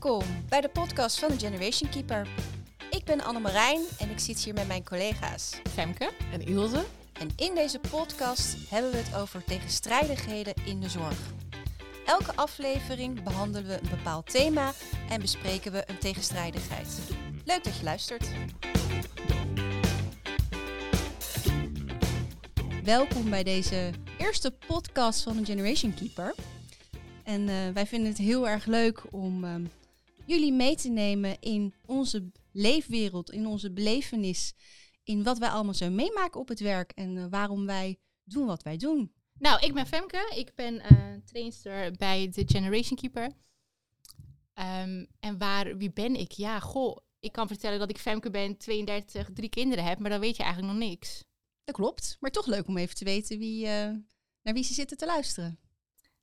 Welkom bij de podcast van de Generation Keeper. Ik ben Annemarijn en ik zit hier met mijn collega's Femke. En Ilse? En in deze podcast hebben we het over tegenstrijdigheden in de zorg. Elke aflevering behandelen we een bepaald thema en bespreken we een tegenstrijdigheid. Leuk dat je luistert. Welkom bij deze eerste podcast van de Generation Keeper. En eh, wij vinden het heel erg leuk om ehm, jullie mee te nemen in onze leefwereld, in onze belevenis, in wat wij allemaal zo meemaken op het werk en eh, waarom wij doen wat wij doen. Nou, ik ben Femke. Ik ben eh trainster bij de Generation Keeper. Ehm, en waar, wie ben ik? Ja, goh, ik kan vertellen dat ik Femke ben, 32, drie kinderen heb, maar dan weet je eigenlijk nog niks. Dat klopt, maar toch leuk om even te weten wie, eh, naar wie ze zitten te luisteren.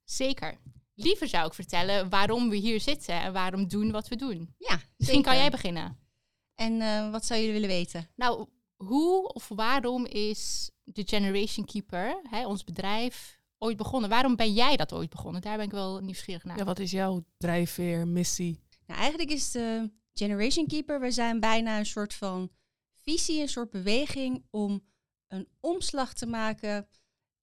Zeker. Liever zou ik vertellen waarom we hier zitten en waarom doen wat we doen. Ja, Misschien kan jij beginnen. En eh, wat zou jullie willen weten? Nou, hoe of waarom is de Generation Keeper, hè, ons bedrijf, ooit begonnen? Waarom ben jij dat ooit begonnen? Daar ben ik wel nieuwsgierig naar. Ja, wat is jouw drijfveer, missie? Nou, eigenlijk is de Generation Keeper, we zijn bijna een soort van visie, een soort beweging om een omslag te maken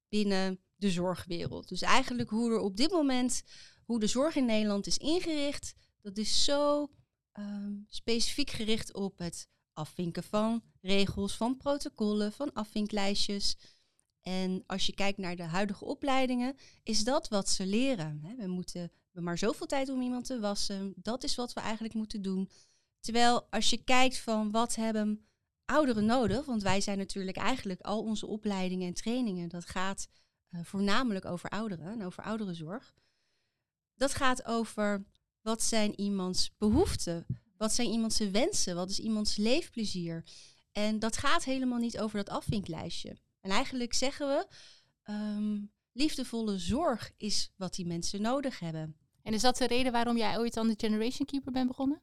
binnen de zorgwereld. Dus eigenlijk hoe er op dit moment, hoe de zorg in Nederland is ingericht, dat is zo ehm, specifiek gericht op het afvinken van regels, van protocollen, van afvinklijstjes. En als je kijkt naar de huidige opleidingen, is dat wat ze leren. We moeten we maar zoveel tijd om iemand te wassen. Dat is wat we eigenlijk moeten doen. Terwijl als je kijkt van wat hebben ouderen nodig, want wij zijn natuurlijk eigenlijk al onze opleidingen en trainingen, dat gaat voornamelijk over ouderen en over ouderenzorg. Dat gaat over wat zijn iemands behoeften, wat zijn iemands wensen, wat is iemands leefplezier. En dat gaat helemaal niet over dat afvinklijstje. En eigenlijk zeggen we, ehm, liefdevolle zorg is wat die mensen nodig hebben. En is dat de reden waarom jij ooit aan de Generation Keeper bent begonnen?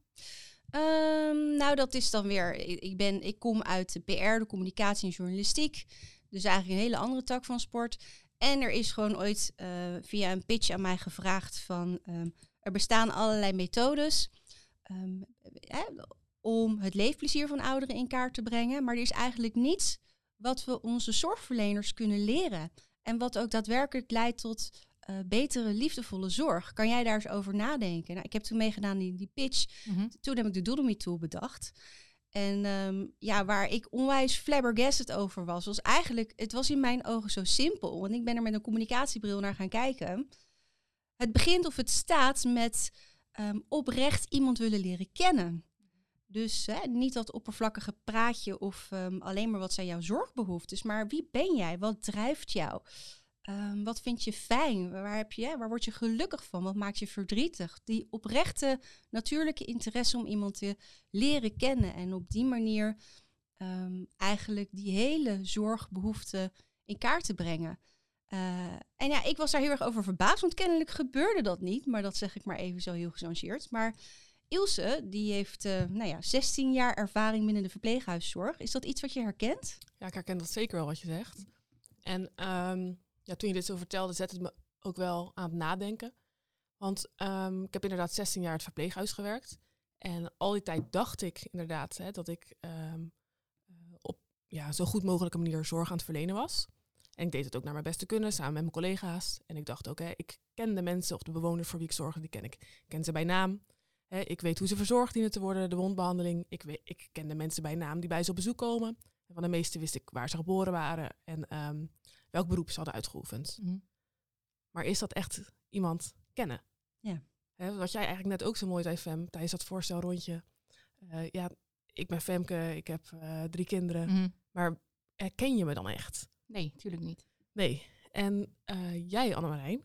Ehm, nou, dat is dan weer. Ik ben, ik kom uit de PR, de communicatie en journalistiek. Dus eigenlijk een hele andere tak van sport. En er is gewoon ooit eh, via een pitch aan mij gevraagd van ehm, er bestaan allerlei methodes ehm, om het leefplezier van ouderen in kaart te brengen. Maar er is eigenlijk niets wat we onze zorgverleners kunnen leren. En wat ook daadwerkelijk leidt tot eh, betere, liefdevolle zorg. Kan jij daar eens over nadenken? Nou, ik heb toen meegedaan in die pitch. Toen heb ik de Doodle Me Tool bedacht. En ehm, ja, waar ik onwijs flabbergasted over was, was eigenlijk, het was in mijn ogen zo simpel. Want ik ben er met een communicatiebril naar gaan kijken. Het begint of het staat met ehm, oprecht iemand willen leren kennen. Dus hè, niet dat oppervlakkige praatje of ehm, alleen maar wat zijn jouw zorgbehoeftes, maar wie ben jij? Wat drijft jou? Ehm, wat vind je fijn? Waar, heb je, waar word je gelukkig van? Wat maakt je verdrietig? Die oprechte, natuurlijke interesse om iemand te leren kennen. En op die manier ehm, eigenlijk die hele zorgbehoefte in kaart te brengen. Eh, en ja, ik was daar heel erg over verbaasd, want kennelijk gebeurde dat niet. Maar dat zeg ik maar even zo heel gechangeerd. Maar Ilse, die heeft eh, nou ja, 16 jaar ervaring binnen de verpleeghuiszorg. Is dat iets wat je herkent? Ja, ik herken dat zeker wel wat je zegt. En ehm, toen je dit zo vertelde, zette het me ook wel aan het nadenken. Want ehm, ik heb inderdaad 16 jaar in het verpleeghuis gewerkt. En al die tijd dacht ik inderdaad hè, dat ik ehm, eh, op ja, zo goed mogelijke manier zorg aan het verlenen was. En ik deed het ook naar mijn beste kunnen, samen met mijn collega's. En ik dacht ook, hè, ik ken de mensen of de bewoners voor wie ik zorg, die ken ik. Ik ken ze bij naam. Hè, ik weet hoe ze verzorgd dienen te worden, de wondbehandeling. Ik, weet, ik ken de mensen bij naam die bij ze op bezoek komen. En van de meeste wist ik waar ze geboren waren en ehm, welk beroep ze hadden uitgeoefend. Maar is dat echt iemand kennen? Ja. Wat jij eigenlijk net ook zo mooi zei, Fem, tijdens dat voorstelrondje. Eh, ja, ik ben Femke, ik heb eh, drie kinderen. Mhm. Maar herken je me dan echt? Nee, natuurlijk niet. Nee. En eh, jij, Annemarijn,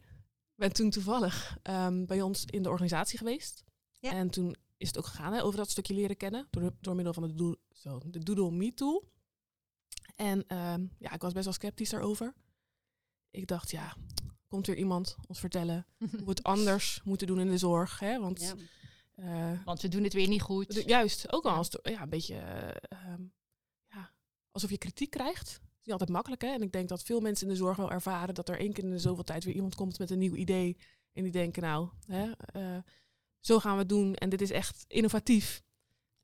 bent toen toevallig ehm, bij ons in de organisatie geweest. Ja. En toen is het ook gegaan hè, over dat stukje leren kennen. Door, door middel van de, zo, de Doodle Me Tool. En ehm, ja, ik was best wel sceptisch daarover. Ik dacht, ja, komt weer iemand ons vertellen hoe we het anders moeten doen in de zorg. Hè? Want eh, Want we doen het weer niet goed. juist, ook al Ja. als het, ja, een beetje eh, ehm, ja, alsof je kritiek krijgt. Het is niet altijd makkelijk. Hè? En ik denk dat veel mensen in de zorg wel ervaren dat er één keer in de zoveel tijd weer iemand komt met een nieuw idee. En die denken, nou, hè, eh, zo gaan we het doen en dit is echt innovatief.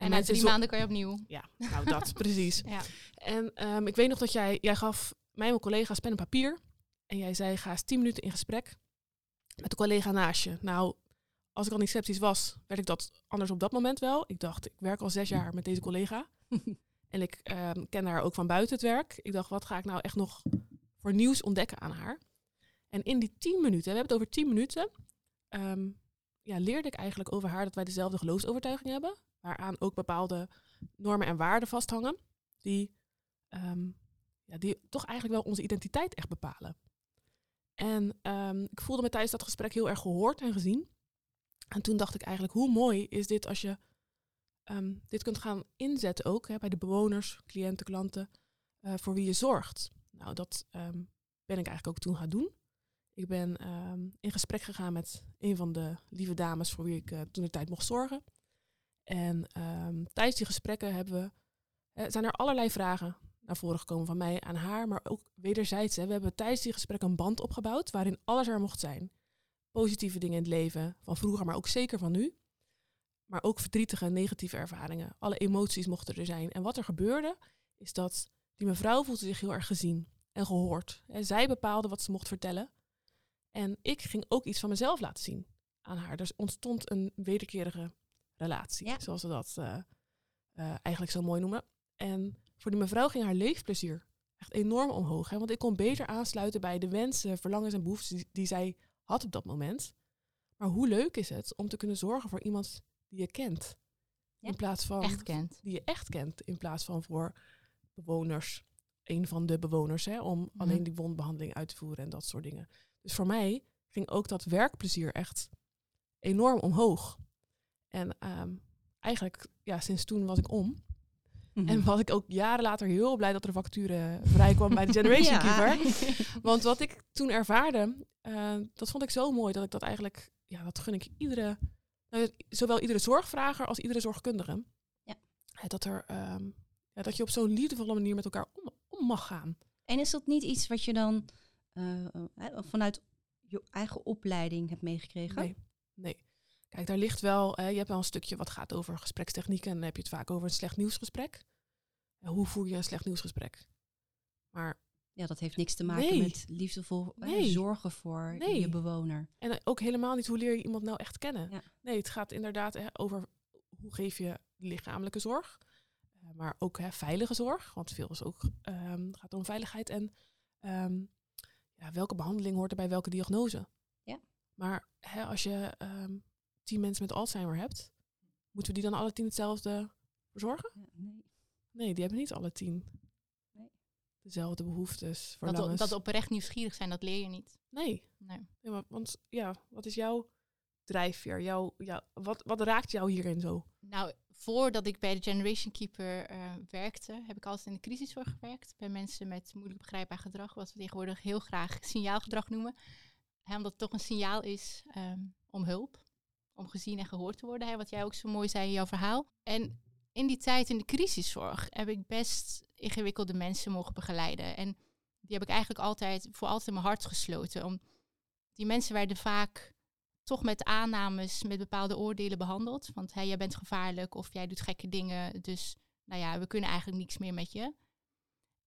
En, na drie maanden kan je opnieuw. Ja, nou dat, precies. Ja. En ehm, ik weet nog dat jij, jij gaf mij en mijn collega's pen en papier. En jij zei, ga eens tien minuten in gesprek met de collega naast je. Nou, als ik al niet sceptisch was, werd ik dat anders op dat moment wel. Ik dacht, ik werk al zes jaar met deze collega. en ik ehm, ken haar ook van buiten het werk. Ik dacht, wat ga ik nou echt nog voor nieuws ontdekken aan haar? En in die tien minuten, we hebben het over tien minuten, ehm, ja, leerde ik eigenlijk over haar dat wij dezelfde geloofsovertuiging hebben. Waaraan ook bepaalde normen en waarden vasthangen. Die, ehm, ja, die toch eigenlijk wel onze identiteit echt bepalen. En ehm, ik voelde me tijdens dat gesprek heel erg gehoord en gezien. En toen dacht ik eigenlijk, hoe mooi is dit als je ehm, dit kunt gaan inzetten ook hè, bij de bewoners, cliënten, klanten, eh, voor wie je zorgt. Nou, dat ben ik eigenlijk ook toen gaan doen. Ik ben in gesprek gegaan met een van de lieve dames voor wie ik eh, toen de tijd mocht zorgen. En ehm, tijdens die gesprekken hebben we, eh, zijn er allerlei vragen naar voren gekomen van mij aan haar, maar ook wederzijds. Hè. We hebben tijdens die gesprekken een band opgebouwd waarin alles er mocht zijn. Positieve dingen in het leven, van vroeger, maar ook zeker van nu. Maar ook verdrietige negatieve ervaringen. Alle emoties mochten er zijn. En wat er gebeurde, is dat die mevrouw voelde zich heel erg gezien en gehoord. En zij bepaalde wat ze mocht vertellen. En ik ging ook iets van mezelf laten zien aan haar. Dus ontstond een wederkerige relatie, Ja. zoals we dat eh, eh, eigenlijk zo mooi noemen. En voor die mevrouw ging haar leefplezier echt enorm omhoog. Hè? Want ik kon beter aansluiten bij de wensen, verlangens en behoeftes die, die zij had op dat moment. Maar hoe leuk is het om te kunnen zorgen voor iemand die je kent? Ja. In plaats van Echt kent. die je echt kent, in plaats van voor bewoners, een van de bewoners, hè, om Mhm. alleen die wondbehandeling uit te voeren en dat soort dingen. Dus voor mij ging ook dat werkplezier echt enorm omhoog. En ehm, eigenlijk, ja, sinds toen was ik om. Mhm. En was ik ook jaren later heel blij dat er een vacature vrij kwam bij de Generation Ja. Keeper. Want wat ik toen ervaarde, eh, dat vond ik zo mooi dat ik dat eigenlijk, ja, dat gun ik iedere, nou, zowel iedere zorgvrager als iedere zorgkundige. Ja. Eh, Dat, er, ehm, ja, dat je op zo'n liefdevolle manier met elkaar om, om mag gaan. En is dat niet iets wat je dan eh, eh, vanuit je eigen opleiding hebt meegekregen? Nee, nee. Kijk, daar ligt wel, eh, je hebt wel een stukje wat gaat over gesprekstechnieken en dan heb je het vaak over een slecht nieuwsgesprek. Hoe voer je een slecht nieuwsgesprek? Maar Ja, dat heeft niks te maken Nee. met liefdevol eh, Nee. zorgen voor Nee. je bewoner. En ook helemaal niet hoe leer je iemand nou echt kennen. Ja. Nee, het gaat inderdaad hè, over hoe geef je lichamelijke zorg. eh, maar ook hè, veilige zorg. Want veel is ook, ehm, gaat om veiligheid. En ehm, ja, welke behandeling hoort er bij welke diagnose. Ja. Maar hè, als je ehm, tien mensen met Alzheimer hebt, moeten we die dan alle tien hetzelfde verzorgen? Ja, nee. Nee, die hebben niet alle tien. Nee. Dezelfde behoeftes, Dat, dat oprecht nieuwsgierig zijn, dat leer je niet. Nee. Nee. Maar, want ja, wat is jouw drijfveer? Jouw, ja, wat, wat raakt jou hierin zo? Nou, voordat ik bij de Generation Keeper eh, werkte, heb ik altijd in de crisiszorg gewerkt. Bij mensen met moeilijk begrijpbaar gedrag, wat we tegenwoordig heel graag signaalgedrag noemen. Omdat het toch een signaal is ehm, om hulp, om gezien en gehoord te worden. Hè, wat jij ook zo mooi zei in jouw verhaal. En in die tijd in de crisiszorg heb ik best ingewikkelde mensen mogen begeleiden. En die heb ik eigenlijk altijd voor altijd in mijn hart gesloten. Om, die mensen werden vaak toch met aannames, met bepaalde oordelen behandeld. Want hey, jij bent gevaarlijk of jij doet gekke dingen. Dus nou ja, we kunnen eigenlijk niks meer met je.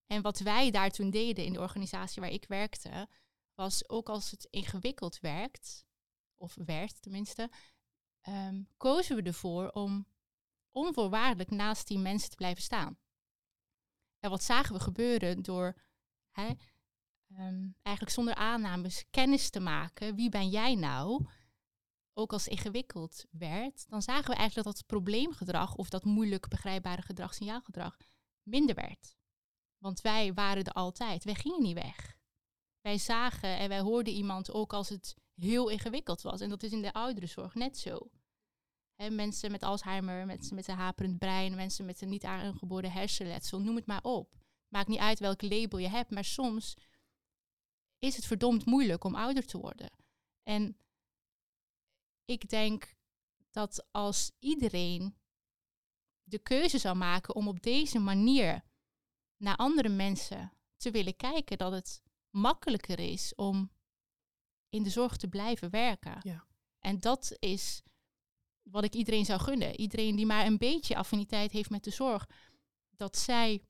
En wat wij daar toen deden in de organisatie waar ik werkte, was ook als het ingewikkeld werkt, of werd tenminste, ehm, kozen we ervoor om onvoorwaardelijk naast die mensen te blijven staan. En wat zagen we gebeuren door hè, ehm, eigenlijk zonder aannames kennis te maken. Wie ben jij nou? Ook als ingewikkeld werd, dan zagen we eigenlijk dat dat probleemgedrag of dat moeilijk begrijpbare gedrag, signaalgedrag, minder werd. Want wij waren er altijd. Wij gingen niet weg. Wij zagen en wij hoorden iemand ook als het heel ingewikkeld was. En dat is in de ouderenzorg net zo. Mensen met Alzheimer, mensen met een haperend brein, mensen met een niet aangeboren hersenletsel, noem het maar op. Maakt niet uit welk label je hebt, maar soms is het verdomd moeilijk om ouder te worden. En ik denk dat als iedereen de keuze zou maken om op deze manier naar andere mensen te willen kijken, dat het makkelijker is om in de zorg te blijven werken. Ja. En dat is wat ik iedereen zou gunnen. Iedereen die maar een beetje affiniteit heeft met de zorg. Dat zij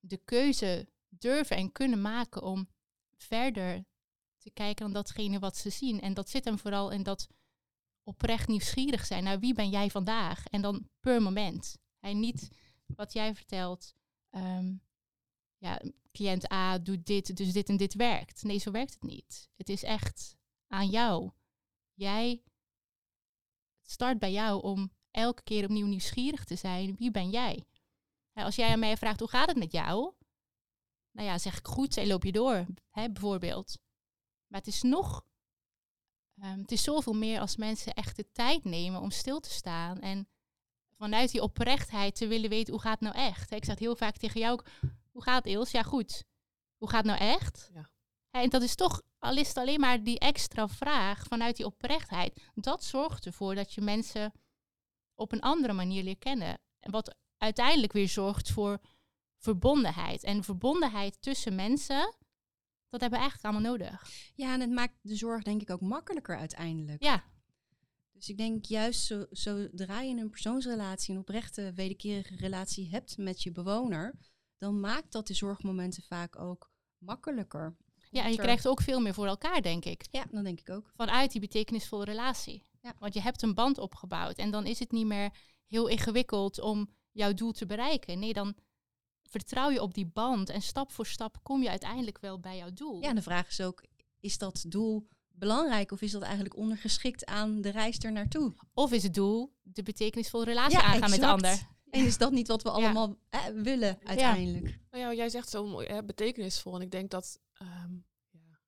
de keuze durven en kunnen maken om verder te kijken dan datgene wat ze zien. En dat zit hem vooral in dat oprecht nieuwsgierig zijn naar wie ben jij vandaag. En dan per moment. En niet wat jij vertelt. ehm, ja, cliënt A doet dit, dus dit en dit werkt. Nee, zo werkt het niet. Het is echt aan jou. Jij start bij jou om elke keer opnieuw nieuwsgierig te zijn. Wie ben jij? Als jij aan mij vraagt hoe gaat het met jou? Nou ja, zeg ik goed en loop je door, hè, bijvoorbeeld. Maar het is nog, ehm, het is zoveel meer als mensen echt de tijd nemen om stil te staan en vanuit die oprechtheid te willen weten hoe gaat het nou echt. Ik zeg heel vaak tegen jou ook, hoe gaat het? Ja goed. Hoe gaat het nou echt? Ja. En dat is toch, al is het alleen maar die extra vraag vanuit die oprechtheid, dat zorgt ervoor dat je mensen op een andere manier leert kennen. En wat uiteindelijk weer zorgt voor verbondenheid. En verbondenheid tussen mensen, dat hebben we eigenlijk allemaal nodig. Ja, en het maakt de zorg denk ik ook makkelijker uiteindelijk. Ja, Dus ik denk juist zo, zodra je een persoonsrelatie, een oprechte, wederkerige relatie hebt met je bewoner, dan maakt dat de zorgmomenten vaak ook makkelijker. ja en je krijgt ook veel meer voor elkaar, denk ik. Ja, dat denk ik ook. Vanuit die betekenisvolle relatie. Ja. Want je hebt een band opgebouwd. En dan is het niet meer heel ingewikkeld om jouw doel te bereiken. Nee, dan vertrouw je op die band. En stap voor stap kom je uiteindelijk wel bij jouw doel. Ja, en de vraag is ook, is dat doel belangrijk of is dat eigenlijk ondergeschikt aan de reis er naartoe? Of is het doel de betekenisvolle relatie Ja, aangaan met de ander? En is dat niet wat we Ja. allemaal eh, willen uiteindelijk? Nou ja, jij zegt zo mooi, hè, betekenisvol. En ik denk dat ehm, ja,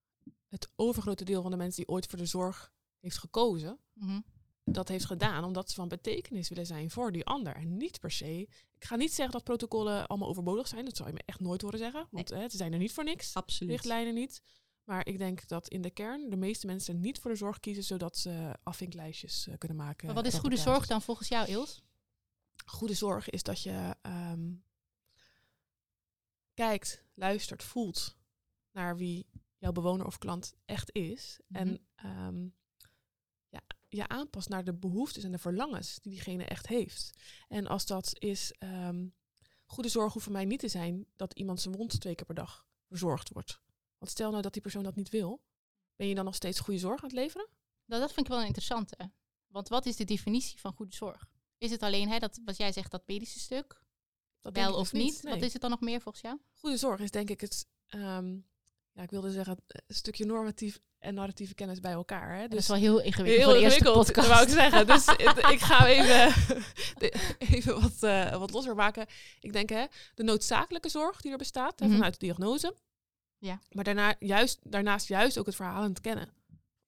het overgrote deel van de mensen die ooit voor de zorg heeft gekozen, Mhm. dat heeft gedaan omdat ze van betekenis willen zijn voor die ander. En niet per se. Ik ga niet zeggen dat protocollen allemaal overbodig zijn. Dat zou je me echt nooit horen zeggen. Want hè, ze zijn er niet voor niks. Absoluut. Richtlijnen niet. Maar ik denk dat in de kern de meeste mensen niet voor de zorg kiezen, zodat ze afvinklijstjes eh, kunnen maken. Maar wat is goede zorg dan volgens jou, Ils? Goede zorg is dat je ehm, kijkt, luistert, voelt naar wie jouw bewoner of klant echt is. Mhm. En ehm, ja, je aanpast naar de behoeftes en de verlangens die diegene echt heeft. En als dat is, ehm, goede zorg hoeft voor mij niet te zijn dat iemand zijn wond twee keer per dag verzorgd wordt. Want stel nou dat die persoon dat niet wil, ben je dan nog steeds goede zorg aan het leveren? Nou, dat vind ik wel een interessante. Want wat is de definitie van goede zorg? Is het alleen, hè, dat, wat jij zegt, dat medische stuk? Dat Wel of dus niet? nee. Wat is het dan nog meer volgens jou? Goede zorg is denk ik het, ehm, ja, ik wilde zeggen, een stukje normatief en narratieve kennis bij elkaar. Hè? dat Dus is wel heel ingewikkeld heel voor de eerste ingewikkeld, podcast. wou ik zeggen. Dus het- ik ga even, even wat, eh, wat losser maken. Ik denk hè, de noodzakelijke zorg die er bestaat, hè, Mhm. vanuit de diagnose. Ja. Maar daarna, juist, daarnaast juist ook het verhalend kennen.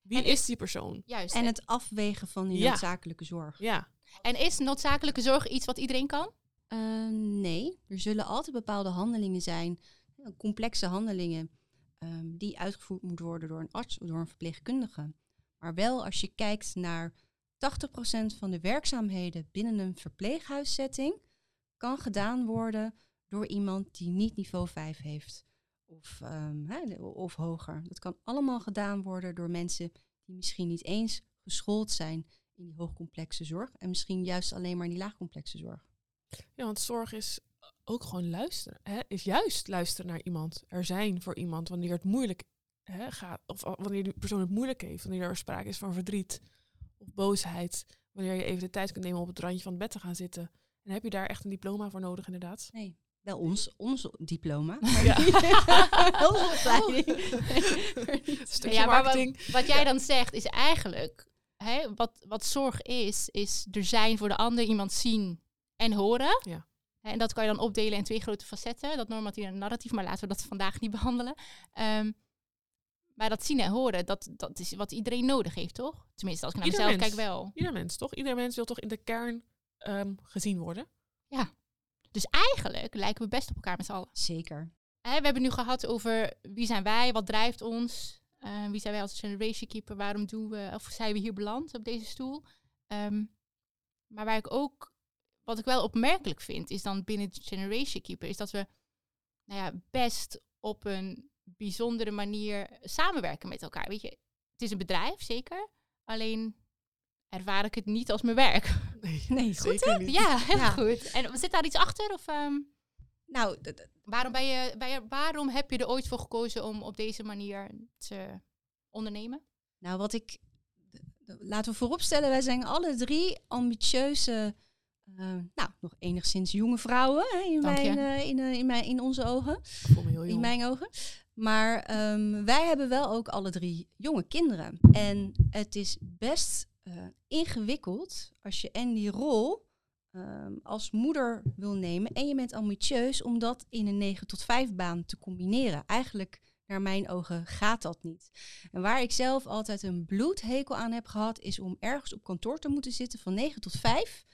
Wie En is die persoon? Juist. En het afwegen van die Ja. noodzakelijke zorg. Ja, en is noodzakelijke zorg iets wat iedereen kan? Eh, nee, er zullen altijd bepaalde handelingen zijn, complexe handelingen, ehm, die uitgevoerd moeten worden door een arts of door een verpleegkundige. Maar wel als je kijkt naar 80% van de werkzaamheden binnen een verpleeghuissetting, kan gedaan worden door iemand die niet niveau 5 heeft. Of, ehm, of hoger. Dat kan allemaal gedaan worden door mensen die misschien niet eens geschoold zijn in die hoogcomplexe zorg. En misschien juist alleen maar in die laagcomplexe zorg. ja, want zorg is ook gewoon luisteren. Hè? Is juist luisteren naar iemand. Er zijn voor iemand wanneer het moeilijk hè, gaat. Of wanneer die persoon het moeilijk heeft. Wanneer er sprake is van verdriet of boosheid. Wanneer je even de tijd kunt nemen om op het randje van het bed te gaan zitten. En heb je daar echt een diploma voor nodig, inderdaad? Nee, wel ons, ons diploma. Ja. Onze opleiding. Stukje Ja, maar. Wat jij dan zegt is eigenlijk, hè, wat, wat zorg is, is er zijn voor de ander, iemand zien en horen. Ja. Hè, En dat kan je dan opdelen in twee grote facetten, dat normatief en narratief, maar laten we dat vandaag niet behandelen. Ehm, maar dat zien en horen, dat, dat is wat iedereen nodig heeft, toch? Tenminste, als ik naar Ieder mezelf mens. kijk wel. Ieder mens, toch? Ieder mens wil toch in de kern ehm, gezien worden? Dus eigenlijk lijken we best op elkaar met z'n allen. Zeker. Hè, we hebben nu gehad over wie zijn wij, wat drijft ons, eh, wie zijn wij als generation keeper, waarom doen we, of zijn we hier beland op deze stoel. Ehm, maar waar ik ook, wat ik wel opmerkelijk vind, is dan binnen de generation keeper, is dat we nou ja, best op een bijzondere manier samenwerken met elkaar. Weet je, het is een bedrijf, zeker. Alleen ervaar ik het niet als mijn werk. Nee, Nee, goed, zeker niet. ja, heel Ja. goed. En zit daar iets achter? Of, ehm, Nou, waarom, ben je, ben je, waarom heb je er ooit voor gekozen om op deze manier te ondernemen? nou wat ik... Laten we vooropstellen, wij zijn alle drie ambitieuze... eh, nou, nog enigszins jonge vrouwen hè, in, mijn, eh, in, eh, in, mijn, in onze ogen. Ik voel me heel in jong. mijn ogen. Maar ehm, wij hebben wel ook alle drie jonge kinderen. En het is best eh, ingewikkeld als je en die rol ehm, als moeder wil nemen en je bent ambitieus om dat in een 9 tot 5 baan te combineren. Eigenlijk, naar mijn ogen, gaat dat niet. En waar ik zelf altijd een bloedhekel aan heb gehad, is om ergens op kantoor te moeten zitten van 9 tot 5.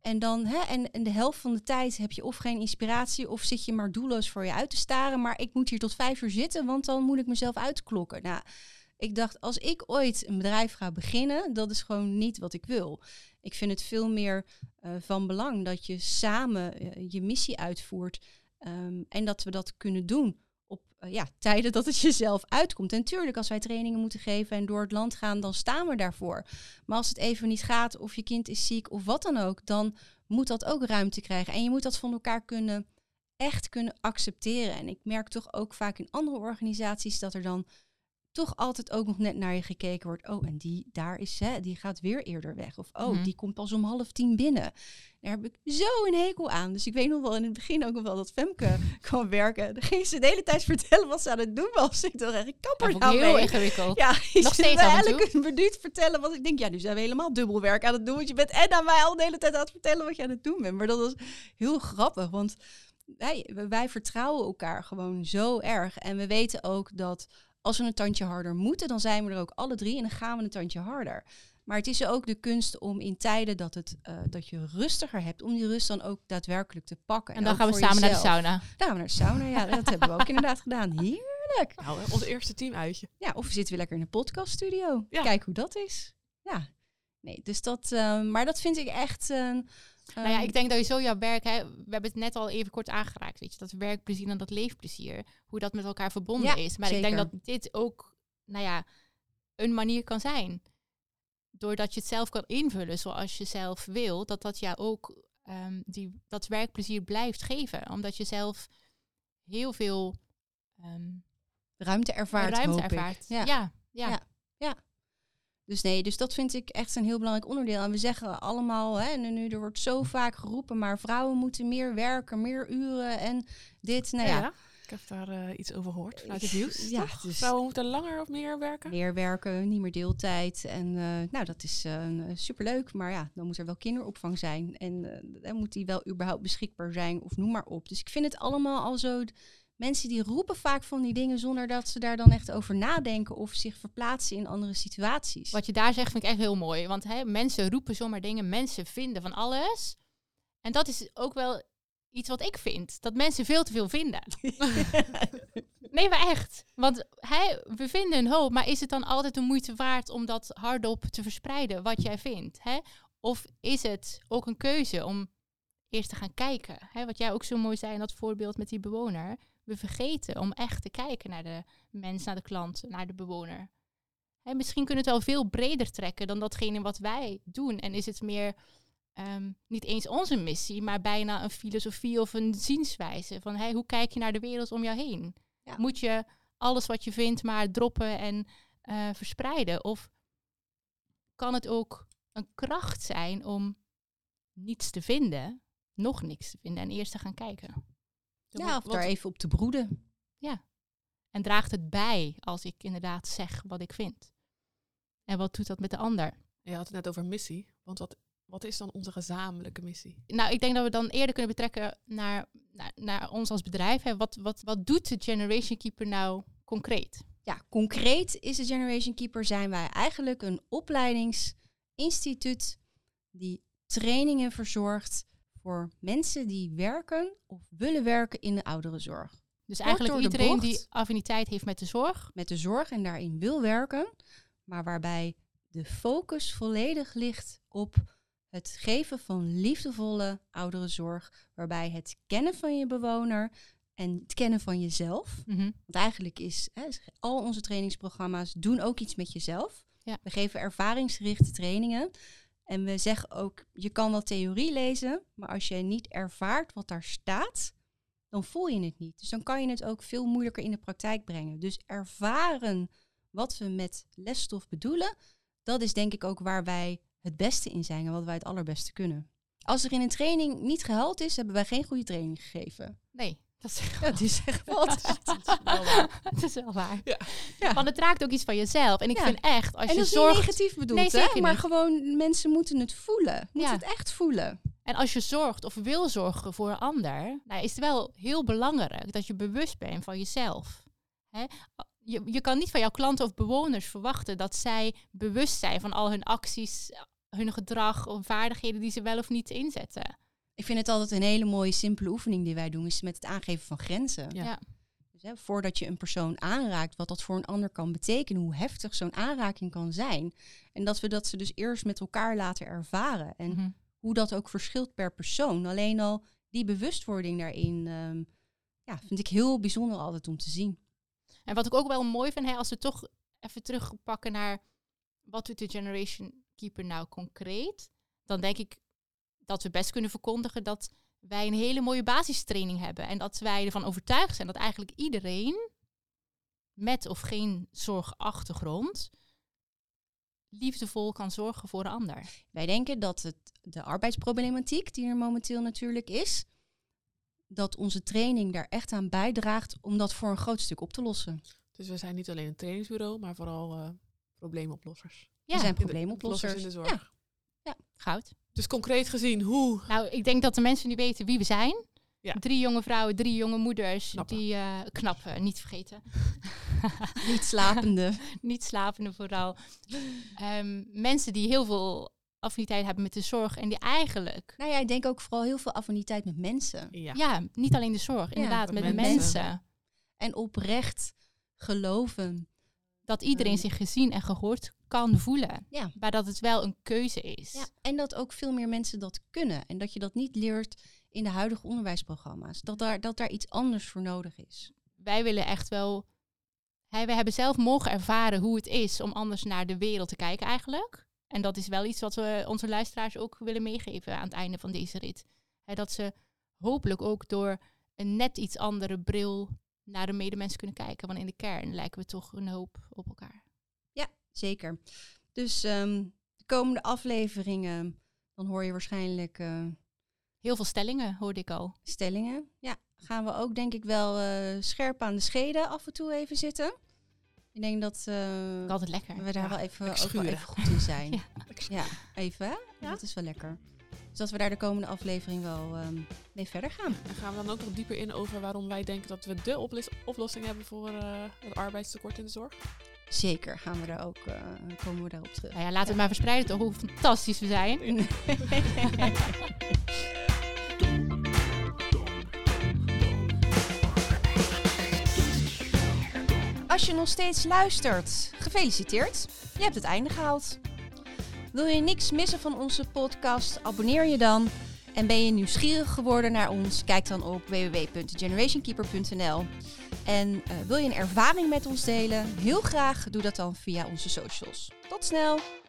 En dan, hè, en, en de helft van de tijd heb je of geen inspiratie of zit je maar doelloos voor je uit te staren. Maar ik moet hier tot vijf uur zitten, want dan moet ik mezelf uitklokken. Nou, ik dacht, als ik ooit een bedrijf ga beginnen, dat is gewoon niet wat ik wil. Ik vind het veel meer eh, van belang dat je samen eh, je missie uitvoert. ehm, en dat we dat kunnen doen op eh, ja, tijden dat het jezelf uitkomt. En natuurlijk, als wij trainingen moeten geven en door het land gaan, dan staan we daarvoor. Maar als het even niet gaat, of je kind is ziek of wat dan ook, dan moet dat ook ruimte krijgen. En je moet dat van elkaar kunnen, echt kunnen accepteren. En ik merk toch ook vaak in andere organisaties dat er dan toch altijd ook nog net naar je gekeken wordt. Oh, en die daar is, hè, die gaat weer eerder weg. Of oh, Mhm. die komt pas om half tien binnen. Daar heb ik zo een hekel aan. Dus ik weet nog wel in het begin ook nog wel dat Femke kwam werken. Dan ging ze de hele tijd vertellen wat ze aan het doen was. Ik dacht echt, ik kap Dat er vond ik nou heel mee. ingewikkeld. Ja, Nog steeds toe. elke minuut vertellen wat ik denk. Ja, nu zijn we helemaal dubbel werk aan het doen. Want je bent en aan mij al de hele tijd aan het vertellen wat je aan het doen bent. Maar dat was heel grappig. Want wij, wij vertrouwen elkaar gewoon zo erg. En we weten ook dat als we een tandje harder moeten, dan zijn we er ook alle drie. En dan gaan we een tandje harder. Maar het is ook de kunst om in tijden dat, het, eh, dat je rustiger hebt, om die rust dan ook daadwerkelijk te pakken. En dan gaan we samen naar de sauna. Dan gaan we naar de sauna, ja. Dat hebben we ook inderdaad gedaan. Heerlijk. Nou, ons eerste teamuitje. Ja, of we zitten weer lekker in een podcaststudio. Ja. Kijk hoe dat is. Ja. Nee, dus dat... eh, maar dat vind ik echt... Nou ja, ehm, ik denk dat je zo jouw werk, hè, we hebben het net al even kort aangeraakt, weet je, dat werkplezier en dat leefplezier, hoe dat met elkaar verbonden Ja, is. Maar ik denk dat dit ook, nou ja, een manier kan zijn. Doordat je het zelf kan invullen zoals je zelf wil, dat dat jou ook ehm, die, dat werkplezier blijft geven. Omdat je zelf heel veel ehm, ruimte ervaart, ruimte hoop ik. ervaart. Ja. Ja, ja. Ja. Dus nee, dus dat vind ik echt een heel belangrijk onderdeel. En we zeggen allemaal, hè, en nu er wordt zo vaak geroepen, maar vrouwen moeten meer werken, meer uren en dit. Nou ja, Ik heb daar eh, iets over gehoord vanuit het nieuws. Ja, dus- Vrouwen moeten langer of meer werken. meer werken, niet meer deeltijd. En eh, nou, dat is eh, superleuk. Maar ja, dan moet er wel kinderopvang zijn. En dan moet die wel überhaupt beschikbaar zijn of noem maar op. Dus ik vind het allemaal al zo... Mensen die roepen vaak van die dingen zonder dat ze daar dan echt over nadenken of zich verplaatsen in andere situaties. Wat je daar zegt vind ik echt heel mooi. Want hè, mensen roepen zomaar dingen, mensen vinden van alles. En dat is ook wel iets wat ik vind. Dat mensen veel te veel vinden. Nee, maar echt. Want we vinden een hoop, maar is het dan altijd de moeite waard om dat hardop te verspreiden, wat jij vindt? Hè? Of is het ook een keuze om eerst te gaan kijken? Hè? Wat jij ook zo mooi zei in dat voorbeeld met die bewoner. We vergeten om echt te kijken naar de mens, naar de klant, naar de bewoner. Hè, misschien kunnen we het wel veel breder trekken dan datgene wat wij doen. En is het meer ehm, niet eens onze missie, maar bijna een filosofie of een zienswijze. Van hey, hoe kijk je naar de wereld om jou heen? Ja. Moet je alles wat je vindt maar droppen en eh, verspreiden? Of kan het ook een kracht zijn om niets te vinden, nog niks te vinden en eerst te gaan kijken? ja, of daar even op te broeden. En draagt het bij als ik inderdaad zeg wat ik vind? En wat doet dat met de ander? Je had het net over missie. Want wat, wat is dan onze gezamenlijke missie? Nou, ik denk dat we dan eerder kunnen betrekken naar, naar, naar ons als bedrijf. Hè. Wat, wat, wat doet de Generation Keeper nou concreet? Ja, concreet is de Generation Keeper zijn wij eigenlijk een opleidingsinstituut die trainingen verzorgt voor mensen die werken of willen werken in de ouderenzorg. Dus Kort eigenlijk iedereen bocht. die affiniteit heeft met de zorg. Met de zorg en daarin wil werken, maar waarbij de focus volledig ligt op het geven van liefdevolle ouderenzorg, waarbij het kennen van je bewoner en het kennen van jezelf, Mhm. want eigenlijk is hè, al onze trainingsprogramma's doen ook iets met jezelf. Ja. We geven ervaringsgerichte trainingen. En we zeggen ook, je kan wel theorie lezen, maar als je niet ervaart wat daar staat, dan voel je het niet. Dus dan kan je het ook veel moeilijker in de praktijk brengen. Dus ervaren wat we met lesstof bedoelen, dat is denk ik ook waar wij het beste in zijn en wat wij het allerbeste kunnen. Als er in een training niet gehuild is, hebben wij geen goede training gegeven. Nee, dat is, Ja, het is echt wat. Dat is wel waar. Ja. Ja. Want het raakt ook iets van jezelf. En ik vind echt, als en je zorgt... niet negatief bedoeld, Nee, hè? maar niet. gewoon mensen moeten het voelen. Moeten het echt voelen. En als je zorgt of wil zorgen voor een ander, nou, is het wel heel belangrijk dat je bewust bent van jezelf. Hè? Je, je kan niet van jouw klanten of bewoners verwachten dat zij bewust zijn van al hun acties, hun gedrag of vaardigheden die ze wel of niet inzetten. Ik vind het altijd een hele mooie, simpele oefening die wij doen, is met het aangeven van grenzen. Ja. Ja. Dus hè, voordat je een persoon aanraakt, wat dat voor een ander kan betekenen, hoe heftig zo'n aanraking kan zijn. En dat we dat ze dus eerst met elkaar laten ervaren. En Mhm. hoe dat ook verschilt per persoon. Alleen al die bewustwording daarin, ehm, ja, vind ik heel bijzonder altijd om te zien. En wat ik ook wel mooi vind, hè, als we toch even terugpakken naar wat doet de Generation Keeper nou concreet, dan denk ik dat we best kunnen verkondigen dat wij een hele mooie basistraining hebben. En dat wij ervan overtuigd zijn dat eigenlijk iedereen, met of geen zorgachtergrond, liefdevol kan zorgen voor een ander. Wij denken dat het, de arbeidsproblematiek die er momenteel natuurlijk is, dat onze training daar echt aan bijdraagt om dat voor een groot stuk op te lossen. Dus we zijn niet alleen een trainingsbureau, maar vooral eh, probleemoplossers. Ja, we zijn In de- probleemoplossers. in de zorg. Ja. goud. Dus concreet gezien, hoe... Nou, ik denk dat de mensen nu weten wie we zijn. Ja. Drie jonge vrouwen, drie jonge moeders. Die eh knappen, niet vergeten. Niet slapende. niet slapende vooral. Ehm, mensen die heel veel affiniteit hebben met de zorg en die eigenlijk, nou ja, ik denk ook vooral heel veel affiniteit met mensen. Ja. ja, niet alleen de zorg, inderdaad, met met, mensen. mensen. En oprecht geloven. Dat iedereen Mm. zich gezien en gehoord kan voelen. Ja. Maar dat het wel een keuze is. Ja, en dat ook veel meer mensen dat kunnen. En dat je dat niet leert in de huidige onderwijsprogramma's. Dat daar, dat daar iets anders voor nodig is. Wij willen echt wel. We hebben zelf mogen ervaren hoe het is om anders naar de wereld te kijken, eigenlijk. En dat is wel iets wat we onze luisteraars ook willen meegeven aan het einde van deze rit. Hè, dat ze hopelijk ook door een net iets andere bril naar de medemens kunnen kijken. Want in de kern lijken we toch een hoop op elkaar. Zeker. Dus ehm, de komende afleveringen, dan hoor je waarschijnlijk eh, Heel veel stellingen hoorde ik al. stellingen. Ja, gaan we ook denk ik wel eh, scherp aan de schede af en toe even zitten. Ik denk dat eh, Altijd lekker. we daar Ja, wel even, ook wel even goed in zijn. Ja. ja. even hè? Ja. Dat is wel lekker. Dus dat we daar de komende aflevering wel ehm, mee verder gaan. En gaan we dan ook nog dieper in over waarom wij denken dat we de oplossing hebben voor eh, het arbeidstekort in de zorg? Zeker gaan we daar ook, eh, komen we daarop terug. Nou ja, laten we het maar verspreiden toch hoe fantastisch we zijn. Als je nog steeds luistert, gefeliciteerd. Je hebt het einde gehaald. Wil je niks missen van onze podcast? Abonneer je dan. En ben je nieuwsgierig geworden naar ons? Kijk dan op www.generationkeeper.nl. En eh, wil je een ervaring met ons delen? Heel graag doe dat dan via onze socials. Tot snel!